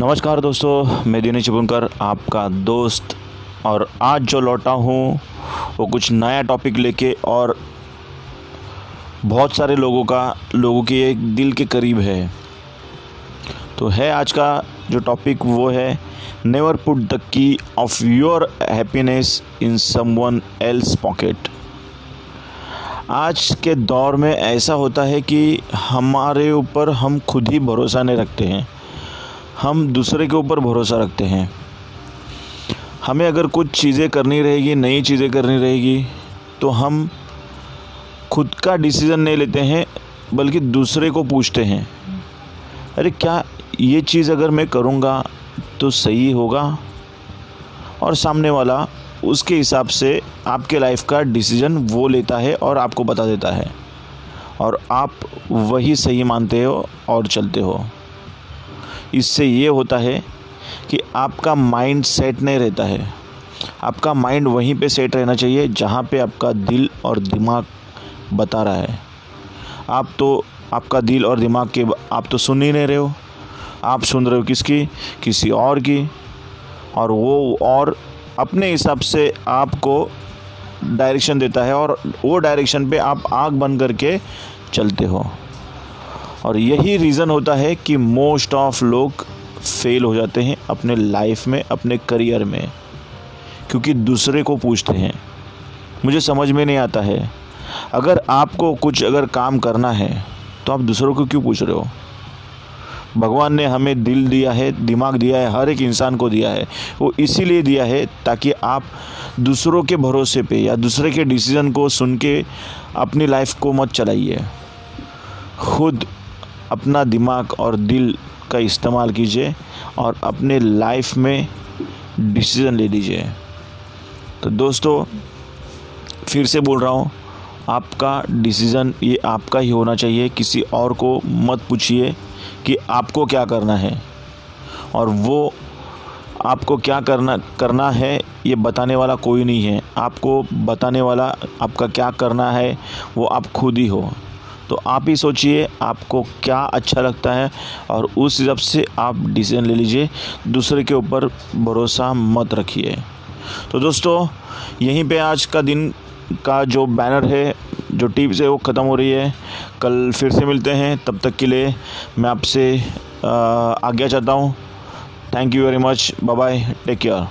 नमस्कार दोस्तों, मैं दिनेश चिपनकर, आपका दोस्त। और आज जो लौटा हूँ, वो कुछ नया टॉपिक लेके और बहुत सारे लोगों का, लोगों के एक दिल के करीब है। तो है आज का जो टॉपिक वो है never put the key of your happiness in someone else pocket आज के दौर में ऐसा होता है कि हमारे ऊपर हम खुद ही भरोसा नहीं रखते हैं। हम दूसरे के ऊपर भरोसा रखते हैं। हमें अगर कुछ चीज़ें करनी रहेगी, नई चीज़ें करनी रहेगी तो हम खुद का डिसीज़न नहीं लेते हैं, बल्कि दूसरे को पूछते हैं। अरे क्या ये चीज़ अगर मैं करूँगा तो सही होगा? और सामने वाला उसके हिसाब से आपके लाइफ का डिसीज़न वो लेता है और आपको बता देता है। और आप वही सही मानते हो और चलते हो। इससे ये होता है कि आपका माइंड सेट नहीं रहता है। आपका माइंड वहीं पे सेट रहना चाहिए जहाँ पे आपका दिल और दिमाग बता रहा है। आप तो आपका दिल और दिमाग के, आप तो सुन ही नहीं रहे हो। आप सुन रहे हो किसकी? किसी और की। और वो और अपने हिसाब से आपको डायरेक्शन देता है और वो डायरेक्शन पे आप आँख बंद करके चलते हो। और यही रीज़न होता है कि मोस्ट ऑफ़ लोग फेल हो जाते हैं अपने लाइफ में, अपने करियर में, क्योंकि दूसरे को पूछते हैं। मुझे समझ में नहीं आता है। अगर आपको कुछ अगर काम करना है तो आप दूसरों को क्यों पूछ रहे हो? भगवान ने हमें दिल दिया है, दिमाग दिया है, हर एक इंसान को दिया है। वो इसीलिए दिया है ताकि आप दूसरों के भरोसे पे या दूसरे के डिसीज़न को सुन के अपनी लाइफ को मत चलाइए। खुद अपना दिमाग और दिल का इस्तेमाल कीजिए और अपने लाइफ में डिसीज़न ले लीजिए। तो दोस्तों, फिर से बोल रहा हूँ, आपका डिसीज़न ये आपका ही होना चाहिए। किसी और को मत पूछिए कि आपको क्या करना है। और वो आपको क्या करना करना है, ये बताने वाला कोई नहीं है। आपको बताने वाला, आपका क्या करना है, वो आप खुद ही हो। तो आप ही सोचिए आपको क्या अच्छा लगता है और उस हिसाब से आप डिसीज़न ले लीजिए। दूसरे के ऊपर भरोसा मत रखिए। तो दोस्तों, यहीं पे आज का दिन का जो बैनर है, जो टिप्स है, वो ख़त्म हो रही है। कल फिर से मिलते हैं। तब तक के लिए मैं आपसे आज्ञा चाहता हूँ। Thank you very much bye bye take care